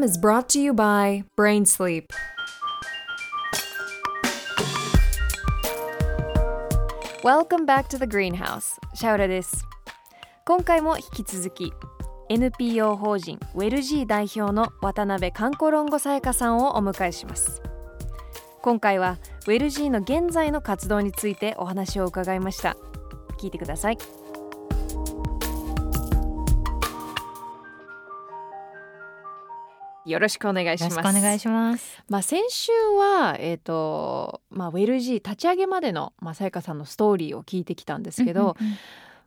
program is brought to you by Brain Sleep. Welcome back to the greenhouse. シャウラです。今回も引き続き NPO 法人ウェルジー代表の渡辺観光論語さやかさんをお迎えします。今回はウェルジーの現在の活動についてお話を伺いました。聞いてください。よろしくお願いします。よろしくお願いします。まあ、先週は、えーとまあ、ウェルジー立ち上げまでの、まあ、さやかさんのストーリーを聞いてきたんですけど、うんうんうん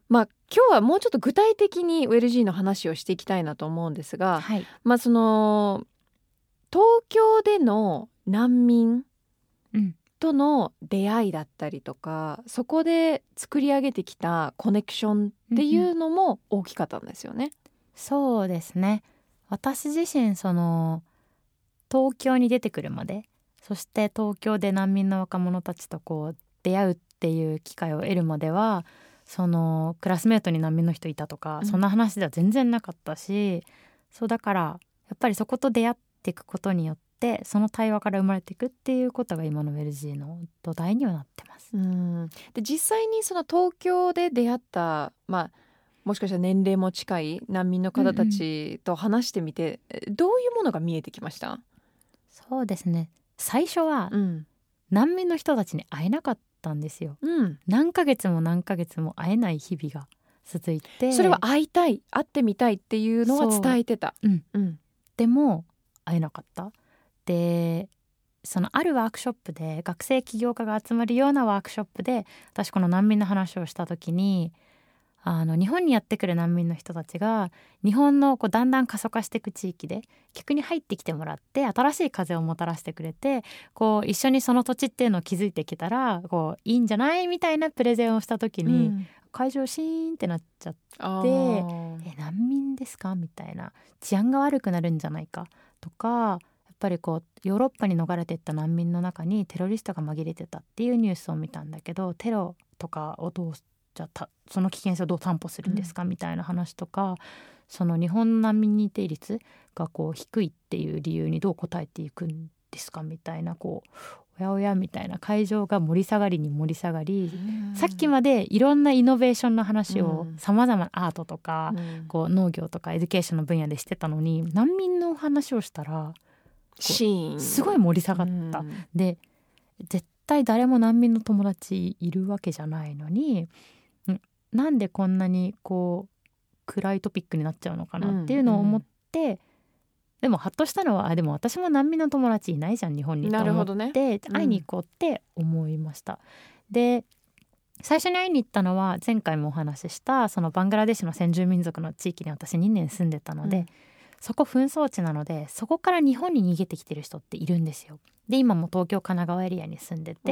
まあ、今日はもうちょっと具体的にウェルジーの話をしていきたいなと思うんですが、はい。まあ、その東京での難民うんとの出会いだったりとかそこで作り上げてきたコネクションっていうのも大きかったんですよね。そうですね。私自身その東京に出てくるまで、そして東京で難民の若者たちとこう出会うっていう機会を得るまでは、そのクラスメートに難民の人いたとか、うんそんな話では全然なかったし、そうだからやっぱりそこと出会っていくことによってその対話から生まれていくっていうことが今のウェルジーの土台にはなってます。うんで実際にその東京で出会った、まあ、もしかしたら年齢も近い難民の方たちと話してみて、えどういうものが見えてきました、そうですね。最初はうん。難民の人たちに会えなかったんですよ。うん、何ヶ月も何ヶ月も会えない日々が続いて。それは会いたい会ってみたいっていうのは伝えてた。うん。うん。でも会えなかった。でそのあるワークショップで学生起業家が集まるようなワークショップで私この難民の話をした時にあの日本にやってくる難民の人たちが日本のこうだんだん過疎化していく地域で逆に入ってきてもらって新しい風をもたらしてくれてこう一緒にその土地っていうのを築いてきたらこういいんじゃないみたいなプレゼンをした時に、うん。会場シーンってなっちゃってえ難民ですか？みたいな治安が悪くなるんじゃないか？とかやっぱりこうヨーロッパに逃れていった難民の中にテロリストが紛れてたっていうニュースを見たんだけどテロとかをどうじゃあたその危険性をどう担保するんですか、みたいな話とかその日本の難民認定率がこう低いっていう理由にどう答えていくんですか？みたいなこうおやおやみたいな会場が盛り下がりに盛り下がり、さっきまでいろんなイノベーションの話をうん。さまざまなアートとか、うん。こう農業とかエデュケーションの分野でしてたのに難民の話をしたらシーン。すごい盛り下がった。うん。で絶対誰も難民の友達いるわけじゃないのにんなんでこんなにこう暗いトピックになっちゃうのかなっていうのを思って、でもハッとしたのはあでも私も難民の友達いないじゃん日本にと思っなるほどね。て、うん。会いに行こうって思いました。で最初に会いに行ったのは前回もお話ししたそのバングラデシュの先住民族の地域に私2年住んでたので、うん。そこ紛争地なのでそこから日本に逃げてきてる人っているんですよ。で今も東京神奈川エリアに住んでて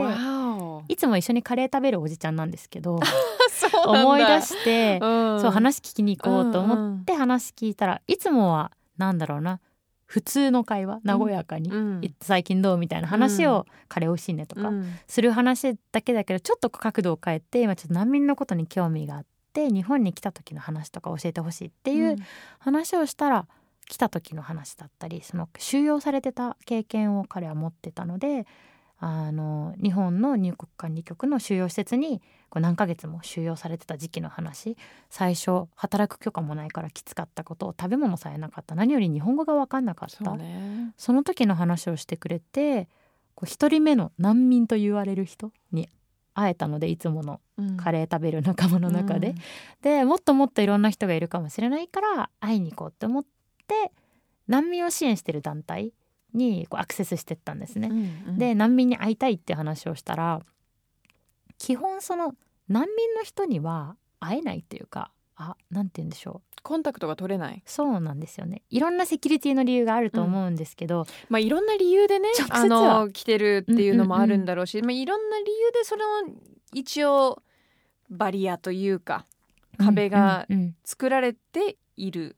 いつも一緒にカレー食べるおじちゃんなんですけど 思い出して、うん。そう話聞きに行こうと思って話聞いたら、いつもはなんだろうな普通の会話和やかに、うん。最近どうみたいな話を、カレー美味しいねとか、うん。する話だけだけどちょっと角度を変えて今ちょっと難民のことに興味があって日本に来た時の話とか教えてほしいっていう話をしたら、来た時の話だったりその収容されてた経験を彼は持ってたのであの日本の入国管理局の収容施設にこう何ヶ月も収容されてた時期の話。最初働く許可もないからきつかったことを食べ物さえなかった。何より日本語が分かんなかった。そうね。その時の話をしてくれてこう一人目の難民と言われる人に会えたのでいつものカレー食べる仲間の中で、でもっともっといろんな人がいるかもしれないから会いに行こうって思って難民を支援してる団体にこうアクセスしてったんですね。うんで難民に会いたいって話をしたら基本その難民の人には会えないっていうかあなんて言うんでしょう。コンタクトが取れない。そうなんですよね。いろんなセキュリティの理由があると思うんですけど、まあいろんな理由でねあは。の来てるっていうのもあるんだろうし、まあいろんな理由でその一応バリアというか壁がうんうんうん。作られている。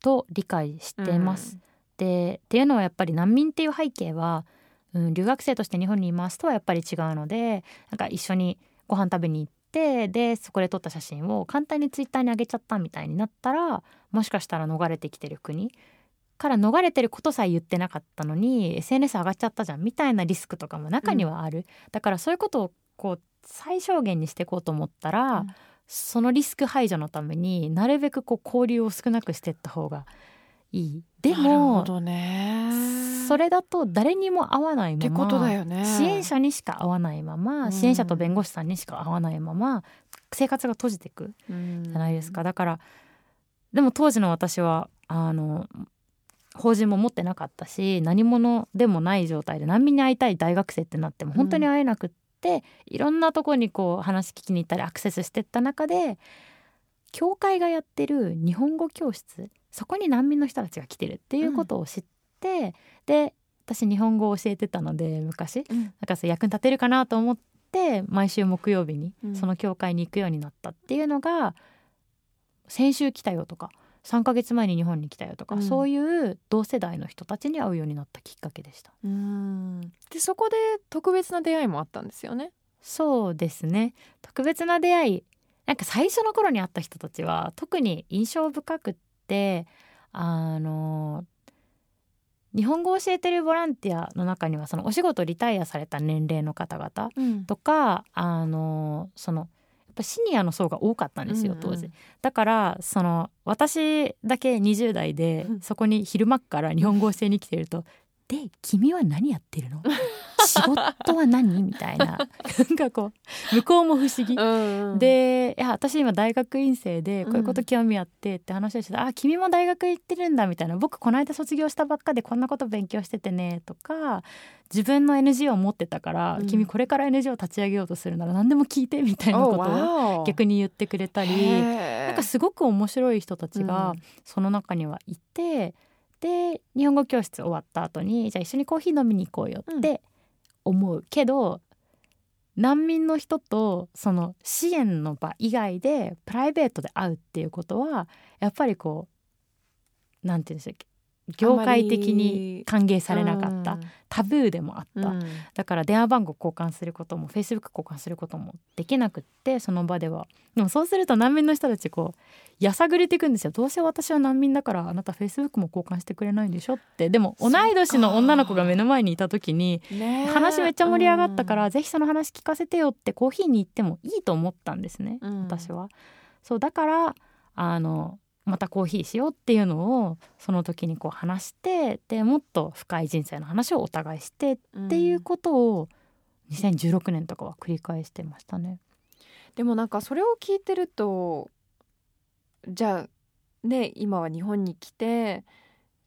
と理解してます。でっていうのはやっぱり難民っていう背景は、うん、留学生として日本にいますとはやっぱり違うのでなんか一緒にご飯食べに行ってでそこで撮った写真を簡単にツイッターに上げちゃったみたいになったらもしかしたら逃れてきてる国から逃れてることさえ言ってなかったのに SNS 上がっちゃったじゃんみたいなリスクとかも中にはある、だからそういうことをこう最小限にしていこうと思ったら、うん。そのリスク排除のためになるべくこう交流を少なくしていった方がいい？でなるほもどね。それだと誰にも会わないままってことだよね。支援者にしか会わないまま、うん。支援者と弁護士さんにしか会わないまま生活が閉じていくじじゃないですか、だからでも当時の私はあの法人も持ってなかったし何者でもない状態で難民に会いたい大学生ってなっても本当に会えなくって、いろんなとこにこう話聞きに行ったりアクセスしてった中で教会がやってる日本語教室そこに難民の人たちが来てるっていうことを知って、で私日本語を教えてたので昔。うん。なんか役に立てるかなと思って毎週木曜日にうん。その教会に行くようになったっていうのが、先週来たよとか3ヶ月前に日本に来たよとか、うん。そういう同世代の人たちに会うようになったきっかけでした。うん。でそこで特別な出会いもあったんですよね？そうですね。特別な出会い。なんか最初の頃に会った人たちは特に印象深くってあの日本語を教えてるボランティアの中にはそのお仕事リタイアされた年齢の方々うん。とかあのそのやっぱシニアの層が多かったんですようん。うん当時、だからその私だけ20代でうん。そこに昼間っから日本語を教えに来てると「で君は何やってるの？仕事は何?」みたいな。なんかこう向こうも不思議。うんうん。でいや私今大学院生でこういうこと興味あってって話をしてた、あ君も大学行ってるんだみたいな。僕この間卒業したばっかでこんなこと勉強しててねとか自分の NGO を持ってたから、うん。君これから NGO 立ち上げようとするなら何でも聞いてみたいなことを逆にに言ってくれたりなんかすごく面白い人たちがその中にはいて、で日本語教室終わった後にじゃあ一緒にコーヒー飲みに行こうよって思うけど、難民の人とその支援の場以外でプライベートで会うっていうことはやっぱりこうなんて言うんでしたっけ？業界的に歓迎されなかった、タブーでもあった、うん。だから電話番号交換することもフェイスブック交換することもできなくってその場では。でもそうすると難民の人たちこうやさぐれていくんですよ。どうせ私は難民だからあなたフェイスブックも交換してくれないんでしょって。でも同い年の女の子が目の前にいた時にね話めっちゃ盛り上がったから、ぜひその話聞かせてよってコーヒーに行ってもいいと思ったんですね、うん。私は。そうだからあのまたコーヒーしようっていうのをその時にこう話してでもっと深い人生の話をお互いしてっていうことを2016年とかは繰り返してましたね。でもなんかそれを聞いてるとじゃあね今は日本に来て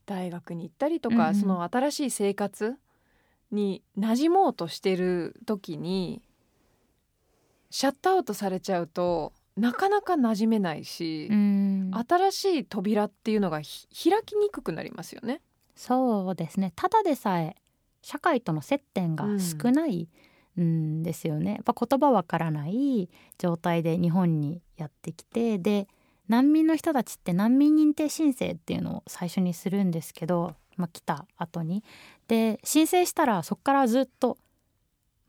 大学に行ったりとか、うんうんその新しい生活に馴染もうとしてる時にシャットアウトされちゃうとなかなか馴染めないし、うん。新しい扉っていうのがひ開きにくくなりますよね。そうですね。ただでさえ社会との接点が少ないんですよね、やっぱ言葉わからない状態で日本にやってきてで難民の人たちって難民認定申請っていうのを最初にするんですけど、まあ、来た後に。で申請したらそこからずっと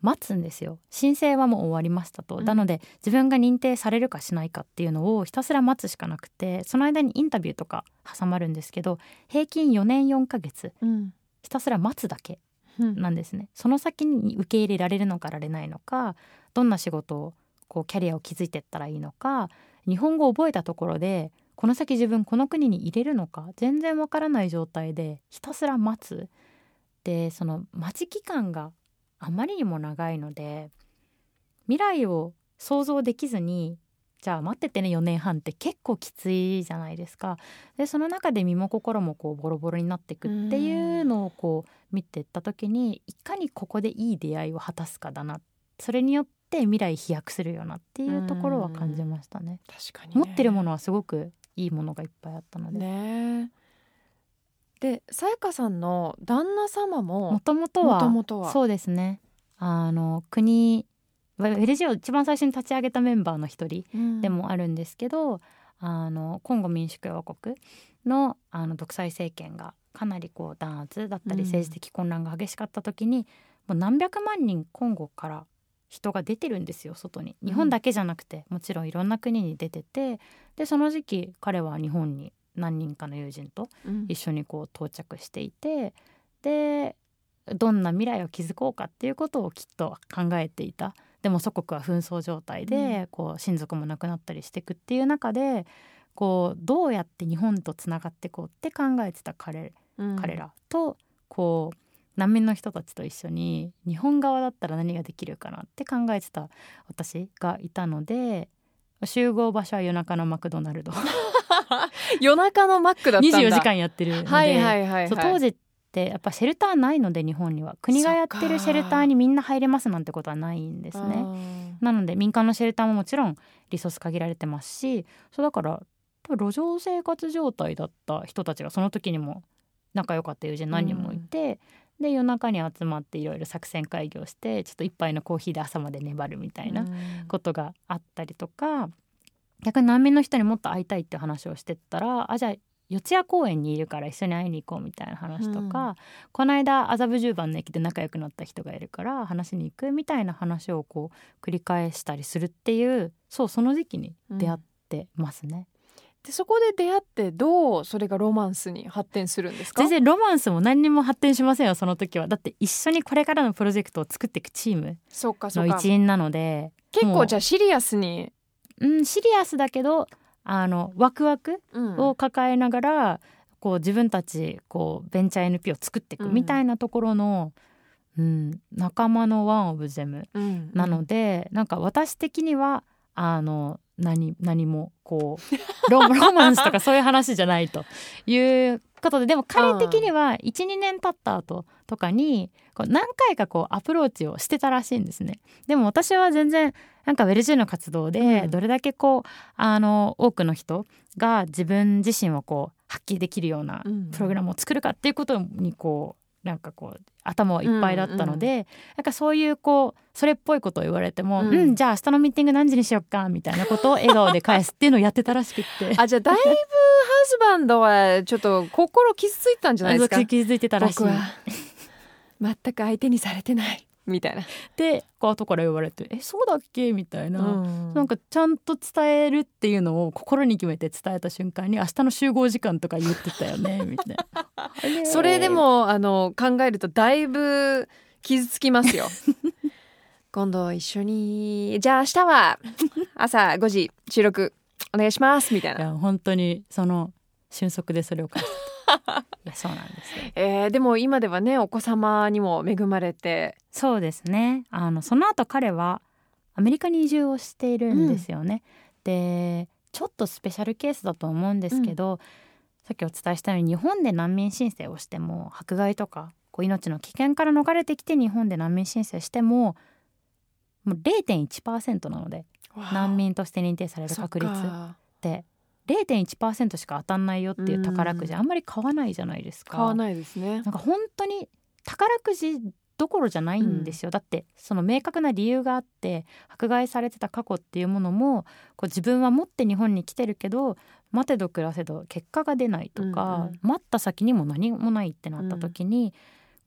待つんですよ。申請はもう終わりましたと、うん。なので自分が認定されるかしないかっていうのをひたすら待つしかなくてその間にインタビューとか挟まるんですけど平均4年4ヶ月うん。ひたすら待つだけうん。なんですね。その先に受け入れられるのかられないのかどんな仕事をこうキャリアを築いていったらいいのか日本語を覚えたところでこの先自分この国に入れるのか全然わからない状態でひたすら待つ。でその待ち期間があまりにも長いので未来を想像できずにじゃあ待っててね4年半って結構きついじゃないですか。でその中で身も心もこうボロボロになっていくっていうのをこう見てった時にいかにここでいい出会いを果たすかだなそれによって未来飛躍するよなっていうところは感じましたね。確かに、ね、持ってるものはすごくいいものがいっぱいあったので。ねでさやかさんの旦那様ももともとは元々は。そうですね。あの国ウェルジーを一番最初に立ち上げたメンバーの一人うん。でもあるんですけど、あのコンゴ民主共和国のあの独裁政権がかなりこう弾圧だったりうん。政治的混乱が激しかった時に、もう何百万人コンゴから人が出てるんですよ外に。うん。日本だけじゃなくて、もちろんいろんな国に出ててでその時期彼は日本に何人かの友人とうん。一緒にこう到着していてでどんな未来を築こうかっていうことをきっと考えていた。でも祖国は紛争状態で、こう親族も亡くなったりしていくっていう中でこうどうやって日本とつながっていこうって考えてた彼うん。彼らとこう難民の人たちと一緒に日本側だったら何ができるかなって考えてた私がいたので集合場所は夜中のマクドナルド。夜中のマックだったんだ。24時間やってるので、はいはいはいはい。当時ってやっぱシェルターないので日本には。国がやってるシェルターにみんな入れますなんてことはないんですね。ねなので民間のシェルターももちろんリソース限られてますしそうだから路上生活状態だった人たちがその時にも仲良かった友人何人もいて、で夜中に集まっていろいろ作戦会議をしてちょっと一杯のコーヒーで朝まで粘るみたいなことがあったりとか逆に難民の人にもっと会いたいって話をしてったらあじゃあ四谷公園にいるから一緒に会いに行こうみたいな話とか、うんこの間麻布十番の駅で仲良くなった人がいるから話しに行くみたいな話をこう繰り返したりするっていうそうその時期に出会ってますね。でそこで出会ってどうそれがロマンスに発展するんですか？全然ロマンスも何にも発展しませんよその時は。だって一緒にこれからのプロジェクトを作っていくチームの一員なので結構じゃあシリアスに、うん、シリアスだけどあのワクワクうん。を抱えながら、こう自分たちこうベンチャー NP を作っていくみたいなところの、うん仲間のワンオブゼムうん。なので、なんか私的にはあの何何もこうロ ロマンスとかそういう話じゃないということででも彼的には12年経った後とかにこう何回かこうアプローチをしてたらしいんですね。でも私は全然なんかウェルジーの活動うん。でどれだけこうあの多くの人が自分自身をこう発揮できるようなうん。プログラムを作るかっていうことにこうなんかこう頭はいっぱいだったので、なんかそういうこうそれっぽいことを言われても、ううんん、じゃあ明日のミーティング何時にしよっかみたいなことを笑顔で返すっていうのをやってたらしくって。あじゃあだいぶハズバンドはちょっと心傷ついたんじゃないですか？気づいてたらしい。僕は全く相手にされてないみたいな、で後から言われて「えそうだっけ?」みたいな、うん。なんかちゃんと伝えるっていうのを心に決めて伝えた瞬間に明日の集合時間とか言ってたよね みたいな。それでもあの考えるとだいぶ傷つきますよ。今度一緒にじゃあ明日は朝5時収録お願いしますみたいな、いや本当にその瞬足でそれを いやそうなんですよ。えーでも今ではねお子様にも恵まれてそうですね。あのその後彼はアメリカに移住をしているんですよね、でちょっとスペシャルケースだと思うんですけど、さっきお伝えしたように日本で難民申請をしても迫害とかこう命の危険から逃れてきて日本で難民申請してももう0.1%なので難民として認定される確率。そって0.1%しか当たんないよっていう宝くじうん。あんまり買わないじゃないですか。買わないですね。なんか本当に宝くじどころじゃないんですよ、だってその明確な理由があって迫害されてた過去っていうものもこう自分は持って日本に来てるけど待てど暮らせど結果が出ないとか、うん待った先にも何もないってなった時に、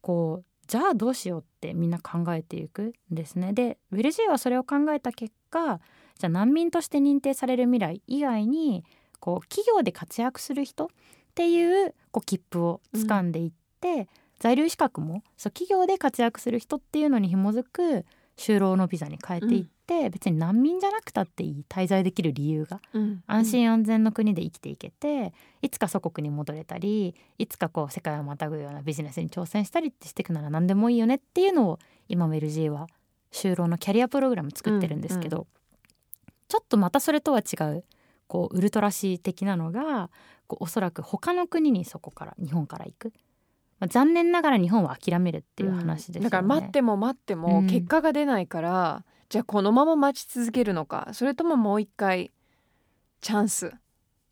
こうじゃあどうしようってみんな考えていくんですね。でウェルジーはそれを考えた結果じゃあ難民として認定される未来以外にこう企業で活躍する人っていうこう切符を掴んでいって、在留資格もそう企業で活躍する人っていうのに紐づく就労のビザに変えていって、別に難民じゃなくたっていい滞在できる理由がうん。安心安全の国で生きていけて、いつか祖国に戻れたりいつかこう世界をまたぐようなビジネスに挑戦したりってしていくなら何でもいいよねっていうのを今 LG は就労のキャリアプログラム作ってるんですけど、ちょっとまたそれとは違うこうウルトラシー的なのがこうおそらく他の国にそこから日本から行く、まあ、残念ながら日本は諦めるっていう話ですよね。だから待っても待ってもうん。結果が出ないから、じゃあこのまま待ち続けるのか。それとももう一回チャンスっ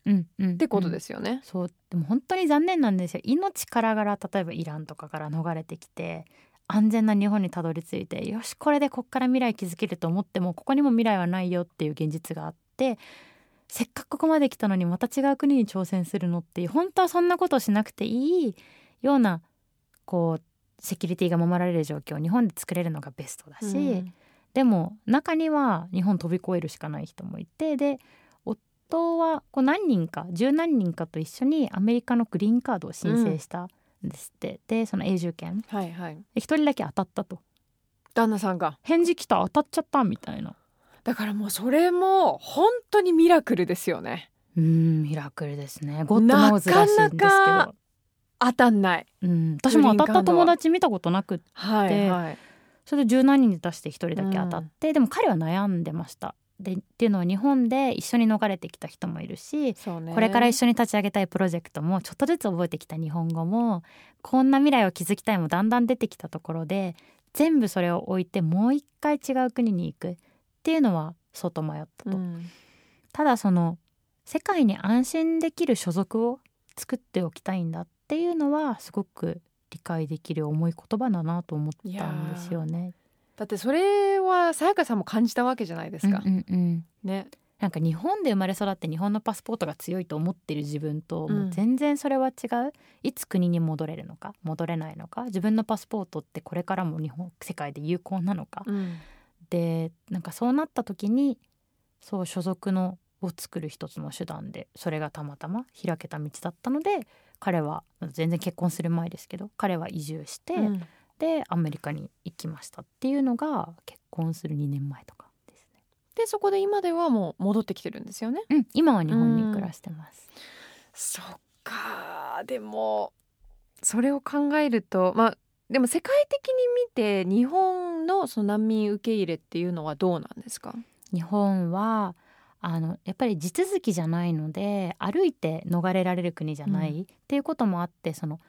うんうん。てことですよね。そう。でも本当に残念なんですよ。命からがら例えばイランとかから逃れてきて安全な日本にたどり着いてよしこれでこっから未来築けると思ってもここにも未来はないよっていう現実があってせっかくここまで来たのにまた違う国に挑戦するのって本当はそんなことをしなくていいようなこうセキュリティが守られる状況を日本で作れるのがベストだし、うん。でも中には日本飛び越えるしかない人もいてで夫夫はこう何人か十何人かと一緒にアメリカのグリーンカードを申請したんですって、でその永住権。はいはい。人だけ当たったと。旦那さんが。返事来た当たっちゃったみたいな。だからもうそれも本当にミラクルですよね。うーんミラクルですね。ゴッドノーズらしいんですけど当たんない。うん、私も当たった友達見たことなくって。はいはい。それで十何人で出して一人だけ当たって、でも彼は悩んでました。でっていうのは日本で一緒に逃れてきた人もいるしそうね。これから一緒に立ち上げたいプロジェクトもちょっとずつ覚えてきた日本語もこんな未来を築きたいもだんだん出てきたところで全部それを置いてもう一回違う国に行く。っていうのは相当迷ったと。うん。ただその世界に安心できる所属を作っておきたいんだっていうのはすごく理解できる重い言葉だなと思ったんですよね。だってそれはさやかさんも感じたわけじゃないですか、うんうんうん。ね。なんか日本で生まれ育って日本のパスポートが強いと思ってる自分と、うん。もう全然それは違う。いつ国に戻れるのか戻れないのか自分のパスポートってこれからも日本世界で有効なのか、うん。でなんかそうなった時にそう所属のを作る一つの手段でそれがたまたま開けた道だったので彼は全然結婚する前ですけど彼は移住して、うん。でアメリカに行きましたっていうのが結婚する2年前とかですね。でそこで今ではもう戻ってきてるんですよね？うん、今は日本に暮らしてます。そっか。でもそれを考えるとまあでも世界的に見て日本のその難民受け入れっていうのはどうなんですか？日本はあのやっぱり地続きじゃないので歩いて逃れられる国じゃない、うんっていうこともあってその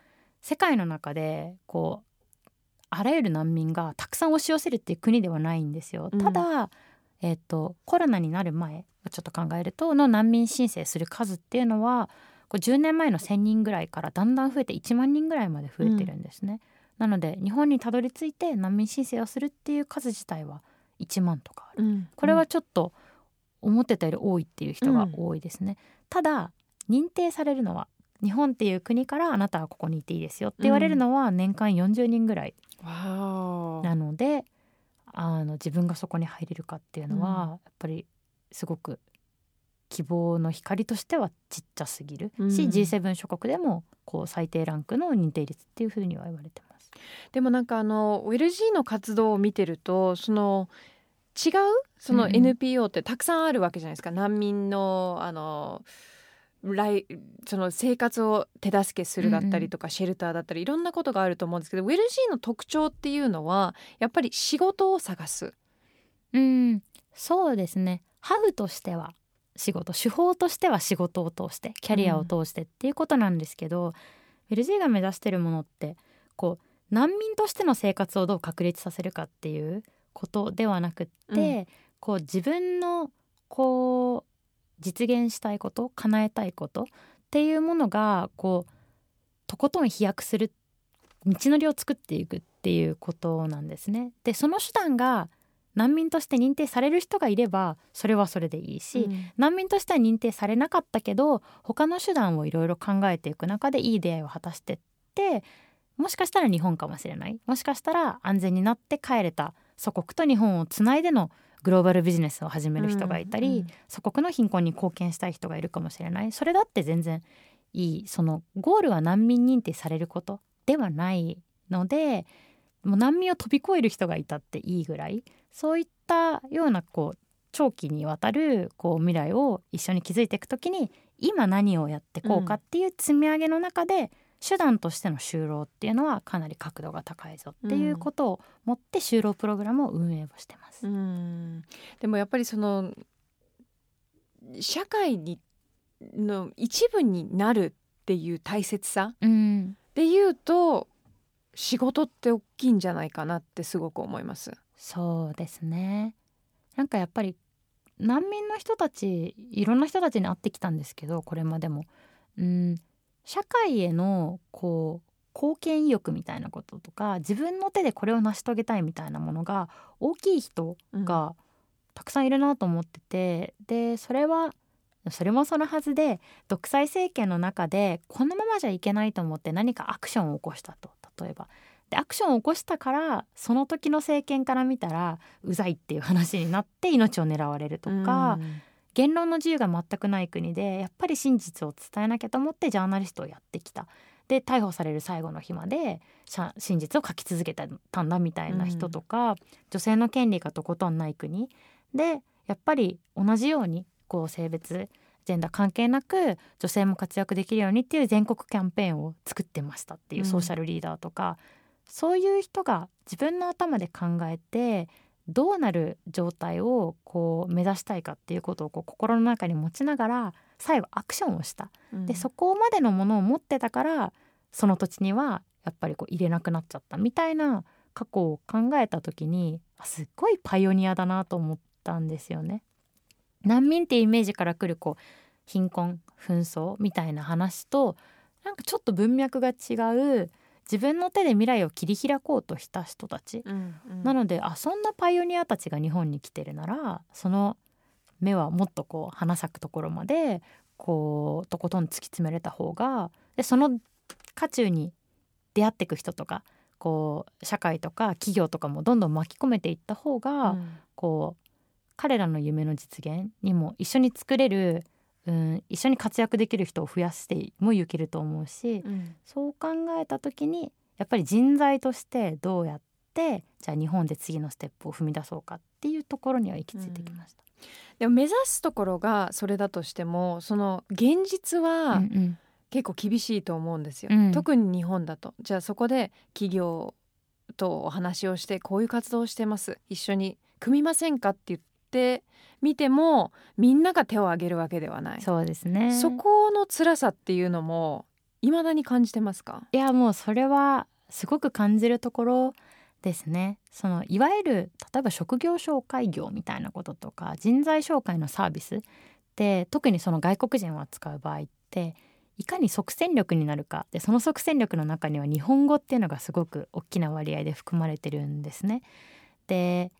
世界の中でこうあらゆる難民がたくさん押し寄せるっていう国ではないんですよ。うんただ、えっとコロナになる前をちょっと考えるとの難民申請する数っていうのはこう10年前の1,000人ぐらいからだんだん増えて1万人ぐらいまで増えてるんですね。なので日本にたどり着いて難民申請をするっていう数自体は1万とかある。これはちょっと思ってたより多いっていう人が多いですね、ただ認定されるのは日本っていう国からあなたはここにいていいですよって言われるのは年間40人ぐらいわなので、あの自分がそこに入れるかっていうのは、うん。やっぱりすごく希望の光としてはちっちゃすぎるし、うん。G7 諸国でもこう最低ランクの認定率っていうふうには言われてます。でもなんかあの LG の活動を見てるとその違う？そのうん。うん NPO ってたくさんあるわけじゃないですか、難民のあの来その生活を手助けするだったりとか、シェルターだったりいろんなことがあると思うんですけど LG の特徴っていうのはやっぱり仕事を探す。うん、そうですね。ハブとしては仕事、手法としては仕事を通して、キャリアを通してっていうことなんですけど、LG が目指してるものってこう難民としての生活をどう確立させるかっていうことではなくって、こう自分のこう実現したいこと、叶えたいことっていうものがこうとことん飛躍する道のりを作っていくっていうことなんですね。でその手段が難民として認定される人がいればそれはそれでいいし、うん。難民としては認定されなかったけど他の手段をいろいろ考えていく中でいい出会いを果たしてってもしかしたら日本かもしれない。もしかしたら安全になって帰れた祖国と日本をつないでのグローバルビジネスを始める人がいたり、うんうん祖国の貧困に貢献したい人がいるかもしれない。それだって全然いいそのゴールは難民認定されることではないのでもう難民を飛び越える人がいたっていいぐらいそういったようなこう長期にわたるこう未来を一緒に築いていくときに今何をやってこうかっていう積み上げの中で、手段としての就労っていうのはかなり角度が高いぞっていうことをもって就労プログラムを運営をしてます。うん。でもやっぱりその社会にの一部になるっていう大切さうん。で言うと仕事って大きいんじゃないかなってすごく思います。そうですね。なんかやっぱり難民の人たちいろんな人たちに会ってきたんですけどこれまでも。うん社会へのこう貢献意欲みたいなこととか自分の手でこれを成し遂げたいみたいなものが大きい人がたくさんいるなと思ってて、でそれはそれもそのはずで独裁政権の中でこのままじゃいけないと思って何かアクションを起こしたと。例えば。でアクションを起こしたからその時の政権から見たらうざいっていう話になって命を狙われるとか、言論の自由が全くない国でやっぱり真実を伝えなきゃと思ってジャーナリストをやってきた。で逮捕される最後の日まで真実を書き続けたんだみたいな人とか、うん、女性の権利がとことんない国。でやっぱり同じようにこう性別ジェンダー関係なく女性も活躍できるようにっていう全国キャンペーンを作ってましたっていうソーシャルリーダーとか、うん、そういう人が自分の頭で考えてどうなる状態をこう目指したいかっていうことをこう心の中に持ちながら最後アクションをした、うん、でそこまでのものを持ってたからその土地にはやっぱりこう入れなくなっちゃったみたいな過去を考えた時にすっごいパイオニアだなと思ったんですよね。難民っていうイメージからくるこう貧困紛争みたいな話となんかちょっと文脈が違う自分の手で未来を切り開こうとした人たち、うんうん、なのであそんなパイオニアたちが日本に来てるならその目はもっとこう花咲くところまでこうとことん突き詰めれた方がでその渦中に出会っていく人とかこう社会とか企業とかもどんどん巻き込めていった方が、うん、こう彼らの夢の実現にも一緒に作れる、うん、一緒に活躍できる人を増やしてもいけると思うし、うん、そう考えた時にやっぱり人材としてどうやってじゃあ日本で次のステップを踏み出そうかっていうところには行き着いてきました。うん、でも目指すところがそれだとしてもその現実は結構厳しいと思うんですよ、うん、特に日本だと。じゃあそこで企業とお話をしてこういう活動をしてます。一緒に組みませんかって言ってみてもみんなが手を挙げるわけではない。そうですね。そこの辛さっていうのも未だに感じてますか？いやもうそれはすごく感じるところですね。そのいわゆる例えば職業紹介業みたいなこととか人材紹介のサービスで特にその外国人を扱う場合っていかに即戦力になるか。でその即戦力の中には日本語っていうのがすごく大きな割合で含まれてるんですね。で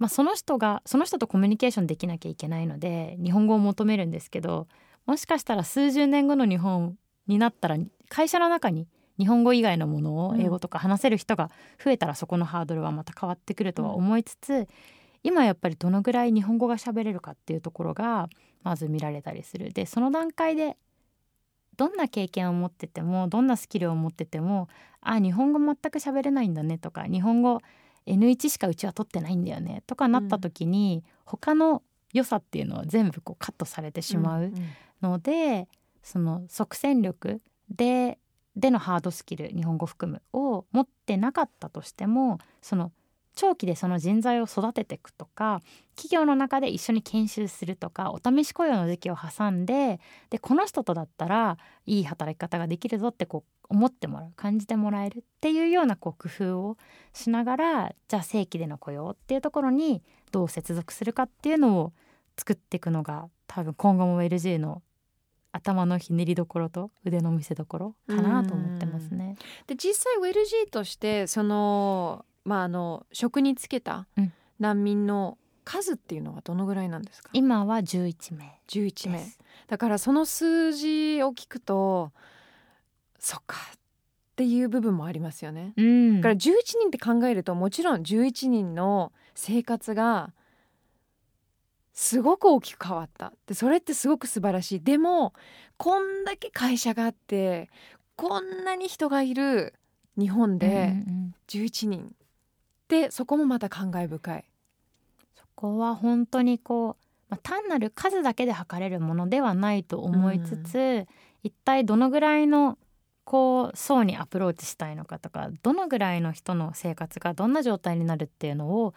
まあ、その人がその人とコミュニケーションできなきゃいけないので日本語を求めるんですけどもしかしたら数十年後の日本になったら会社の中に日本語以外のものを英語とか話せる人が増えたらそこのハードルはまた変わってくるとは思いつつ、今やっぱりどのぐらい日本語が喋れるかっていうところがまず見られたりする。でその段階でどんな経験を持っててもどんなスキルを持っててもあ日本語全く喋れないんだねとか日本語 N1 しかうちは取ってないんだよねとかなった時に、うん、他の良さっていうのは全部こうカットされてしまうので、うんうん、その即戦力ででのハードスキル日本語含むを持ってなかったとしてもその長期でその人材を育てていくとか企業の中で一緒に研修するとかお試し雇用の時期を挟んででこの人とだったらいい働き方ができるぞってこう思ってもらう感じてもらえるっていうようなこう工夫をしながらじゃあ正規での雇用っていうところにどう接続するかっていうのを作っていくのが多分今後も LG の頭のひねりどころと腕の見せ所かなと思ってますね。で実際 WLG としてそのまあ、あの職に就けた難民の数っていうのはどのぐらいなんですか？今は11名11名。だからその数字を聞くとそっかっていう部分もありますよね、うん、だから11人って考えるともちろん11人の生活がすごく大きく変わった。でそれってすごく素晴らしい。でもこんだけ会社があってこんなに人がいる日本で11人でそこもまた感慨深い。そこは本当にこう、まあ、単なる数だけで測れるものではないと思いつつ、うん、一体どのぐらいのこう層にアプローチしたいのかとかどのぐらいの人の生活がどんな状態になるっていうのを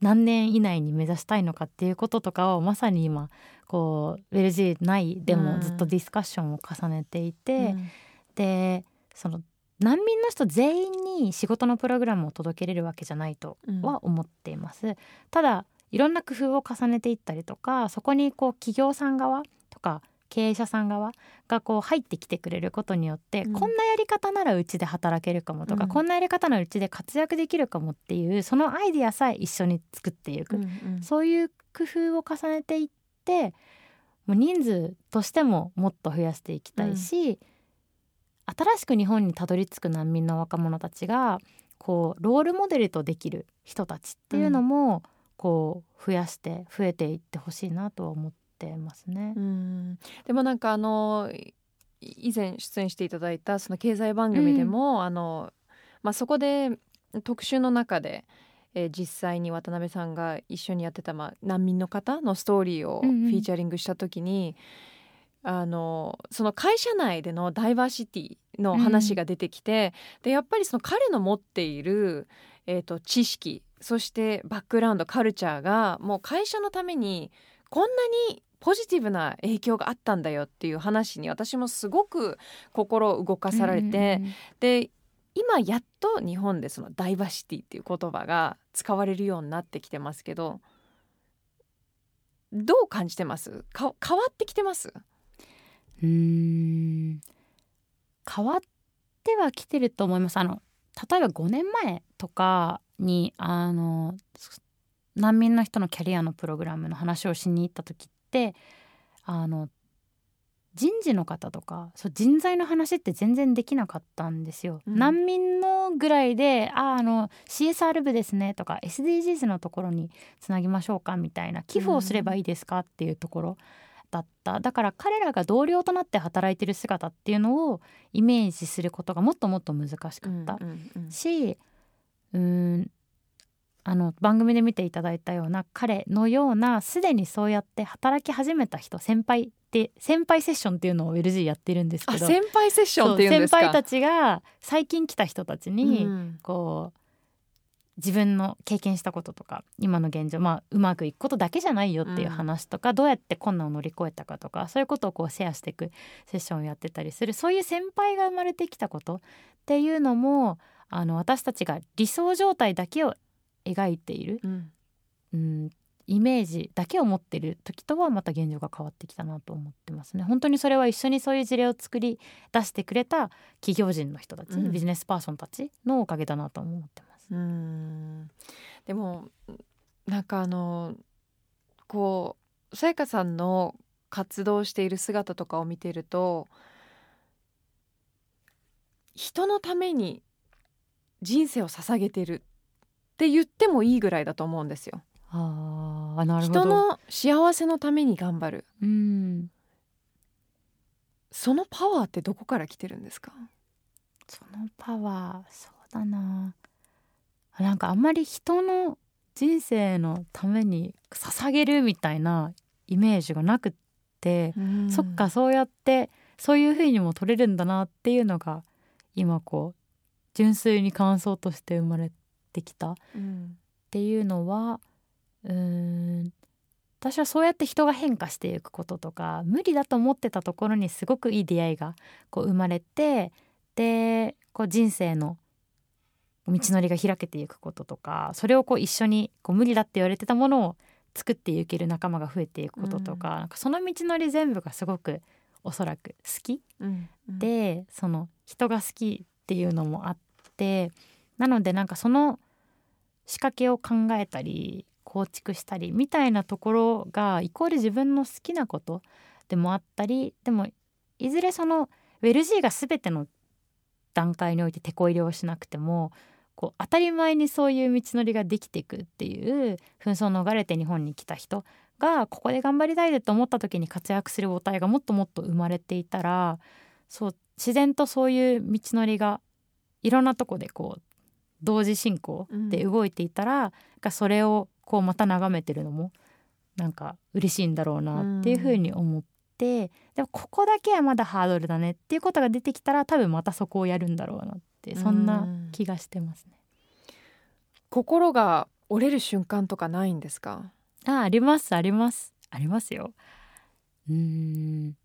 何年以内に目指したいのかっていうこととかをまさに今こうウェルジー内でもずっとディスカッションを重ねていて、うん、でその難民の人全員に仕事のプログラムを届けれるわけじゃないとは思っています。うん、ただいろんな工夫を重ねていったりとかそこにこう企業さん側とか経営者さん側がこう入ってきてくれることによって、うん、こんなやり方ならうちで働けるかもとか、うん、こんなやり方ならうちで活躍できるかもっていうそのアイディアさえ一緒に作っていく、うんうん、そういう工夫を重ねていってもう人数としてももっと増やしていきたいし、新しく日本にたどり着く難民の若者たちがこうロールモデルとできる人たちっていうのも、こう増やして増えていってほしいなとは思っってますね。うん。でもなんかあの以前出演していただいたその経済番組でも、うん、あのまあ、そこで特集の中で、えー、実際に渡辺さんが一緒にやってた、まあ、難民の方のストーリーをフィーチャリングした時に、うんうん、あのその会社内でのダイバーシティの話が出てきて、うん、でやっぱりその彼の持っている、えーと知識そしてバックグラウンドカルチャーがもう会社のためにこんなにポジティブな影響があったんだよっていう話に私もすごく心動かされて、で今やっと日本でそのダイバーシティっていう言葉が使われるようになってきてますけどどう感じてます？か変わってきてます？うん変わってはきてると思います。あの例えば5年前とかにあの難民の人のキャリアのプログラムの話をしに行った時ってあの人事の方とかそう人材の話って全然できなかったんですよ。うん、難民のぐらいで「ああの CSR 部ですね」とか SDGs のところにつなぎましょうかみたいな寄付をすればいいですかっていうところだった、だから彼らが同僚となって働いてる姿っていうのをイメージすることがもっともっと難しかった、うんうんうん、しうんあの番組で見ていただいたような彼のようなすでにそうやって働き始めた人先輩って先輩セッションっていうのを LG やってるんですけど先輩セッションっていうんですか？先輩たちが最近来た人たちに、こう自分の経験したこととか今の現状、まあ、うまくいくことだけじゃないよっていう話とか、うん、どうやって困難を乗り越えたかとかそういうことをこうシェアしていくセッションをやってたりするそういう先輩が生まれてきたことっていうのもあの私たちが理想状態だけを描いている、うん、うんイメージだけを持ってる時とはまた現状が変わってきたなと思ってますね。本当にそれは一緒にそういう事例を作り出してくれた企業人の人たち、うん、ビジネスパーソンたちのおかげだなと思ってますうん。でもなんかあのこうさやかさんの活動している姿とかを見てると人のために人生を捧げてるって言ってもいいぐらいだと思うんですよ。あなるほど。人の幸せのために頑張る、うん、そのパワーってどこから来てるんですか？そのパワーそうだななんかあんまり人の人生のために捧げるみたいなイメージがなくって、うん、そっかそうやってそういうふうにも取れるんだなっていうのが今こう純粋に感想として生まれてきたっていうのはうん私はそうやって人が変化していくこととか無理だと思ってたところにすごくいい出会いがこう生まれてでこう人生の道のりが開けていくこととかそれをこう一緒にこう無理だって言われてたものを作っていける仲間が増えていくこととかうん、なんかその道のり全部がすごくおそらく好き、うん。うん、でその人が好きっていうのもあってなのでなんかその仕掛けを考えたり構築したりみたいなところがイコール自分の好きなことでもあったりでもいずれそのウェルジーが全ての段階において手こ入れをしなくてもこう当たり前にそういう道のりができていくっていう紛争を逃れて日本に来た人がここで頑張りたいでと思った時に活躍する母体がもっともっと生まれていたらそう自然とそういう道のりがいろんなとこでこう同時進行で動いていたら、うん、それをこうまた眺めてるのもなんか嬉しいんだろうなっていうふうに思って、うん、でもここだけはまだハードルだねっていうことが出てきたら多分またそこをやるんだろうなってそんな気がしてますね。心が折れる瞬間とかないんですか？あありますあります。ありますよ。うん。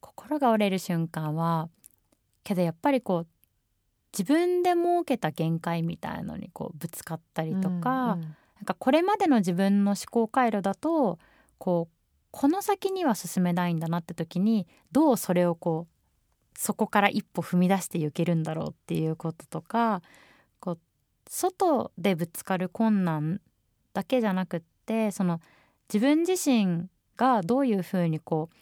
心が折れる瞬間はけどやっぱりこう自分で設けた限界みたいのにこうぶつかったりとか、うんうん、なんかこれまでの自分の思考回路だとこうこの先には進めないんだなって時にどうそれをこうそこから一歩踏み出していけるんだろうっていうこととかこう外でぶつかる困難だけじゃなくってその自分自身がどういうふうにこう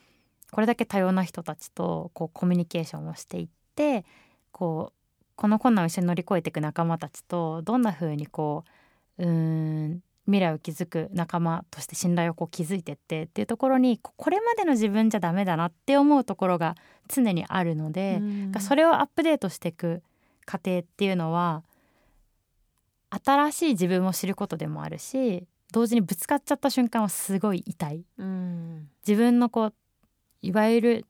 これだけ多様な人たちとこうコミュニケーションをしていってこうこの困難を一緒に乗り越えていく仲間たちとどんな風にこううん未来を築く仲間として信頼をこう築いてってっていうところにこれまでの自分じゃダメだなって思うところが常にあるので、うん。それをアップデートしていく過程っていうのは新しい自分を知ることでもあるし同時にぶつかっちゃった瞬間はすごい痛い。うん。自分のこういわゆる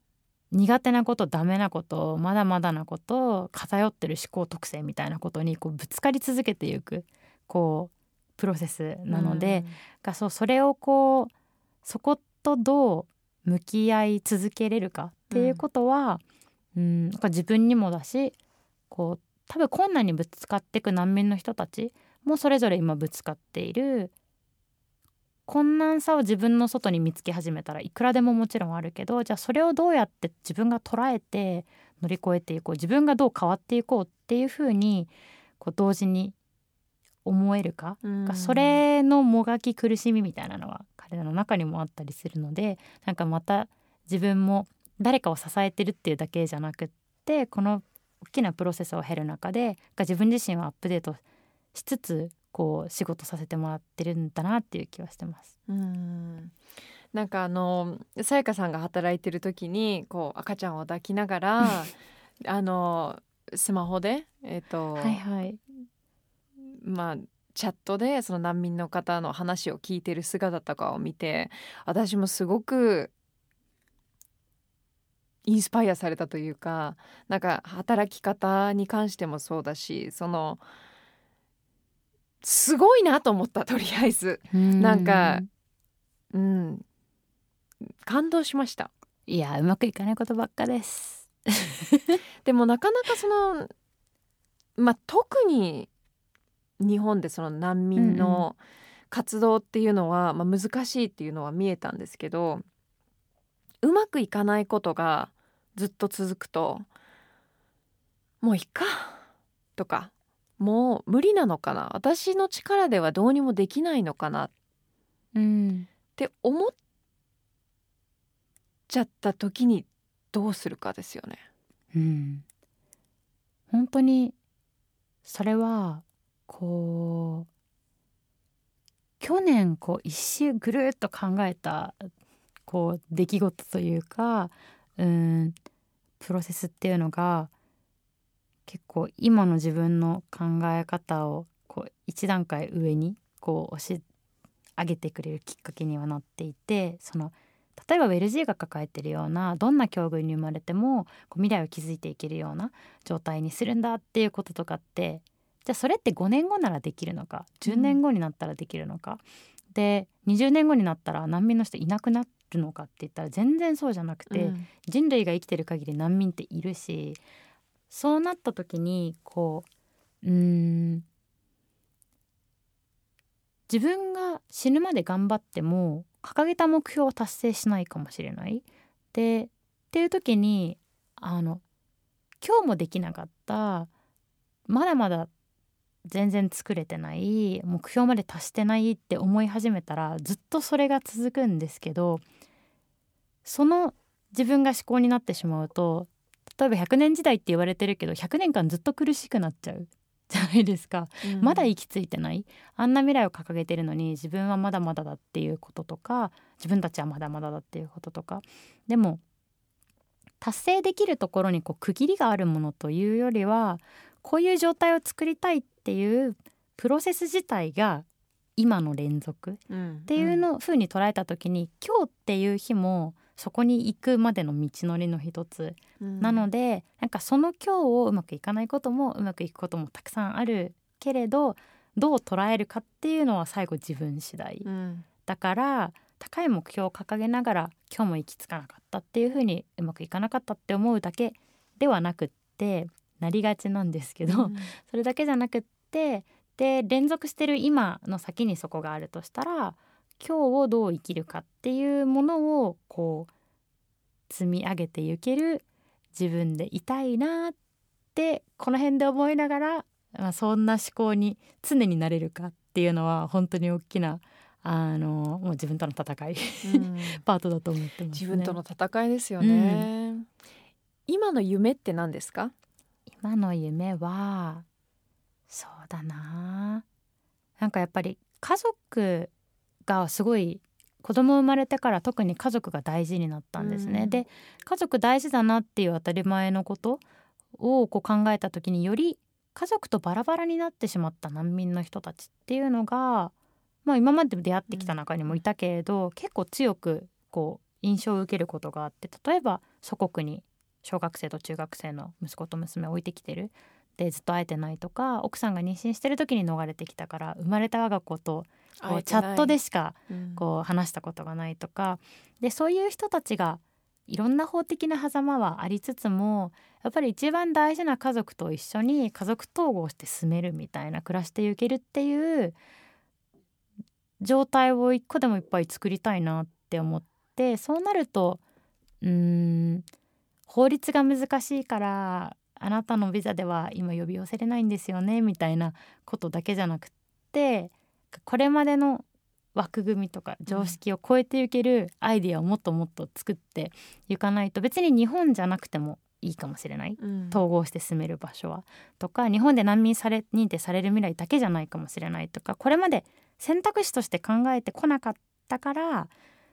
苦手なことダメなことまだまだなこと偏ってる思考特性みたいなことにこうぶつかり続けていくこうプロセスなので、がそうそれをこうそことどう向き合い続けれるかっていうことは、うん、なんか自分にもだしこう多分困難にぶつかっていく難民の人たちもそれぞれ今ぶつかっている。困難さを自分の外に見つけ始めたらいくらでももちろんあるけどじゃあそれをどうやって自分が捉えて乗り越えていこう自分がどう変わっていこうっていうふうにこう同時に思えるか？うんがそれのもがき苦しみみたいなのは彼らの中にもあったりするのでなんかまた自分も誰かを支えてるっていうだけじゃなくってこの大きなプロセスを経る中でが自分自身をアップデートしつつこう仕事させてもらってるんだなっていう気はしてます。うんなんかあのさやかさんが働いてる時にこう赤ちゃんを抱きながら あのスマホでえっ、と、はいはい。まあチャットでその難民の方の話を聞いてる姿とかを見て私もすごくインスパイアされたというかなんか働き方に関してもそうだしそのすごいなと思ったとりあえず。なんかうん。感動しました。いやうまくいかないことばっかです。でもなかなかそのまあ特に日本でその難民の活動っていうのは、まあ、難しいっていうのは見えたんですけどうまくいかないことがずっと続くともういっかとかもう無理なのかな。私の力ではどうにもできないのかな。っうん、て思っちゃった時にどうするかですよね。うん、本当にそれはこう去年こう一周ぐるっと考えたこう出来事というかうんプロセスっていうのが結構今の自分の考え方をこう一段階上にこう押し上げてくれるきっかけにはなっていてその例えば WellG が抱えてるようなどんな境遇に生まれてもこう未来を築いていけるような状態にするんだっていうこととかってじゃあそれって5年後ならできるのか10年後になったらできるのか、で20年後になったら難民の人いなくなるのかって言ったら全然そうじゃなくて、うん。人類が生きてる限り難民っているしそうなった時にこううーん自分が死ぬまで頑張っても掲げた目標を達成しないかもしれない。でっていう時にあの今日もできなかったまだまだ全然作れてない目標まで達してないって思い始めたらずっとそれが続くんですけどその自分が思考になってしまうと例えば100年時代って言われてるけど100年間ずっと苦しくなっちゃう じゃないですか。まだ行き着いてない。あんな未来を掲げてるのに自分はまだまだだっていうこととか自分たちはまだまだだっていうこととか。でも達成できるところにこう区切りがあるものというよりはこういう状態を作りたいっていうプロセス自体が今の連続うんっていうの風に捉えた時に、今日っていう日もそこに行くまでの道のりの一つうん。なのでなんかその今日をうまくいかないこともうまくいくこともたくさんあるけれどどう捉えるかっていうのは最後自分次第うん。だから高い目標を掲げながら今日も行き着かなかったっていうふうにうまくいかなかったって思うだけではなくってなりがちなんですけど、うん。それだけじゃなくってで連続してる今の先にそこがあるとしたら今日をどう生きるかっていうものをこう積み上げていける自分でいたいなってこの辺で思いながら、まあ、そんな思考に常になれるかっていうのは本当に大きなあのもう自分との戦いうん。パートだと思ってます、ね、自分との戦いですよね、今の夢って何ですか？今の夢はそうだななんかやっぱり家族がすごい子供生まれてから特に家族が大事になったんですね。うんで家族大事だなっていう当たり前のことをこう考えた時により家族とバラバラになってしまった難民の人たちっていうのが、まあ、今まで出会ってきた中にもいたけれど、結構強くこう印象を受けることがあって例えば祖国に小学生と中学生の息子と娘を置いてきてる。でずっと会えてないとか奥さんが妊娠してる時に逃れてきたから生まれた我が子とこうチャットでしかうん。こう話したことがないとか。でそういう人たちがいろんな法的な狭間はありつつもやっぱり一番大事な家族と一緒に家族統合して住めるみたいな暮らしていけるっていう状態を一個でもいっぱい作りたいなって思ってそうなるとうーん法律が難しいからあなたのビザでは今呼び寄せれないんですよねみたいなことだけじゃなくってこれまでの枠組みとか常識を超えていけるアイディアをもっともっと作っていかないと別に日本じゃなくてもいいかもしれない。うん。統合して住める場所は。とか日本で難民され認定される未来だけじゃないかもしれないとかこれまで選択肢として考えてこなかったから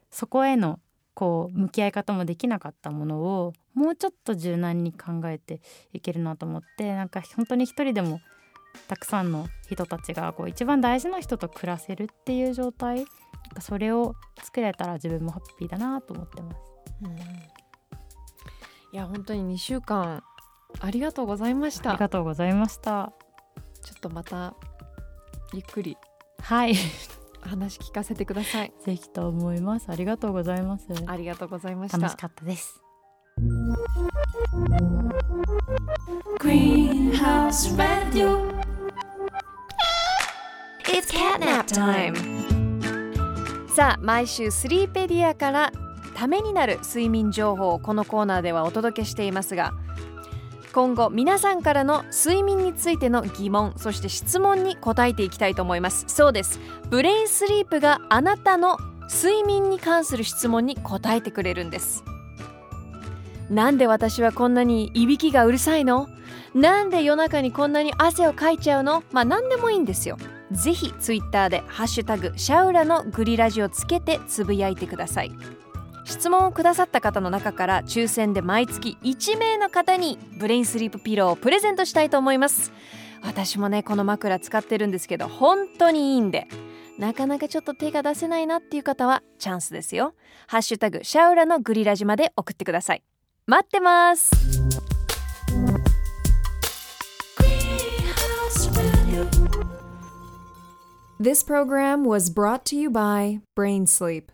そこへのこう向き合い方もできなかったものをもうちょっと柔軟に考えていけるなと思ってなんか本当に一人でもたくさんの人たちがこう一番大事な人と暮らせるっていう状態なんかそれを作れたら自分もハッピーだなと思ってます。うんいや本当に2週間ありがとうございましたありがとうございました。ちょっとまたゆっくりはい、話聞かせてくださいぜひと思います。ありがとうございます。ありがとうございました楽しかったです。Greenhouse Radio It's catnap time さあ毎週スリーペディアからためになる睡眠情報をこのコーナーではお届けしていますが今後皆さんからの睡眠についての疑問そして質問に答えていきたいと思います。そうです。ブレインスリープがあなたの睡眠に関する質問に答えてくれるんです。なんで私はこんなにいびきがうるさいの？なんで夜中にこんなに汗をかいちゃうの？まあ何でもいいんですよ。ぜひツイッターでハッシュタグシャウラのグリラジをつけてつぶやいてください。質問をくださった方の中から抽選で毎月1名の方にブレインスリープピローをプレゼントしたいと思います。私もねこの枕使ってるんですけど本当にいいんでなかなかちょっと手が出せないなっていう方はチャンスですよ。ハッシュタグシャウラのグリラジまで送ってください。待ってます。This program was brought to you by Brain Sleep.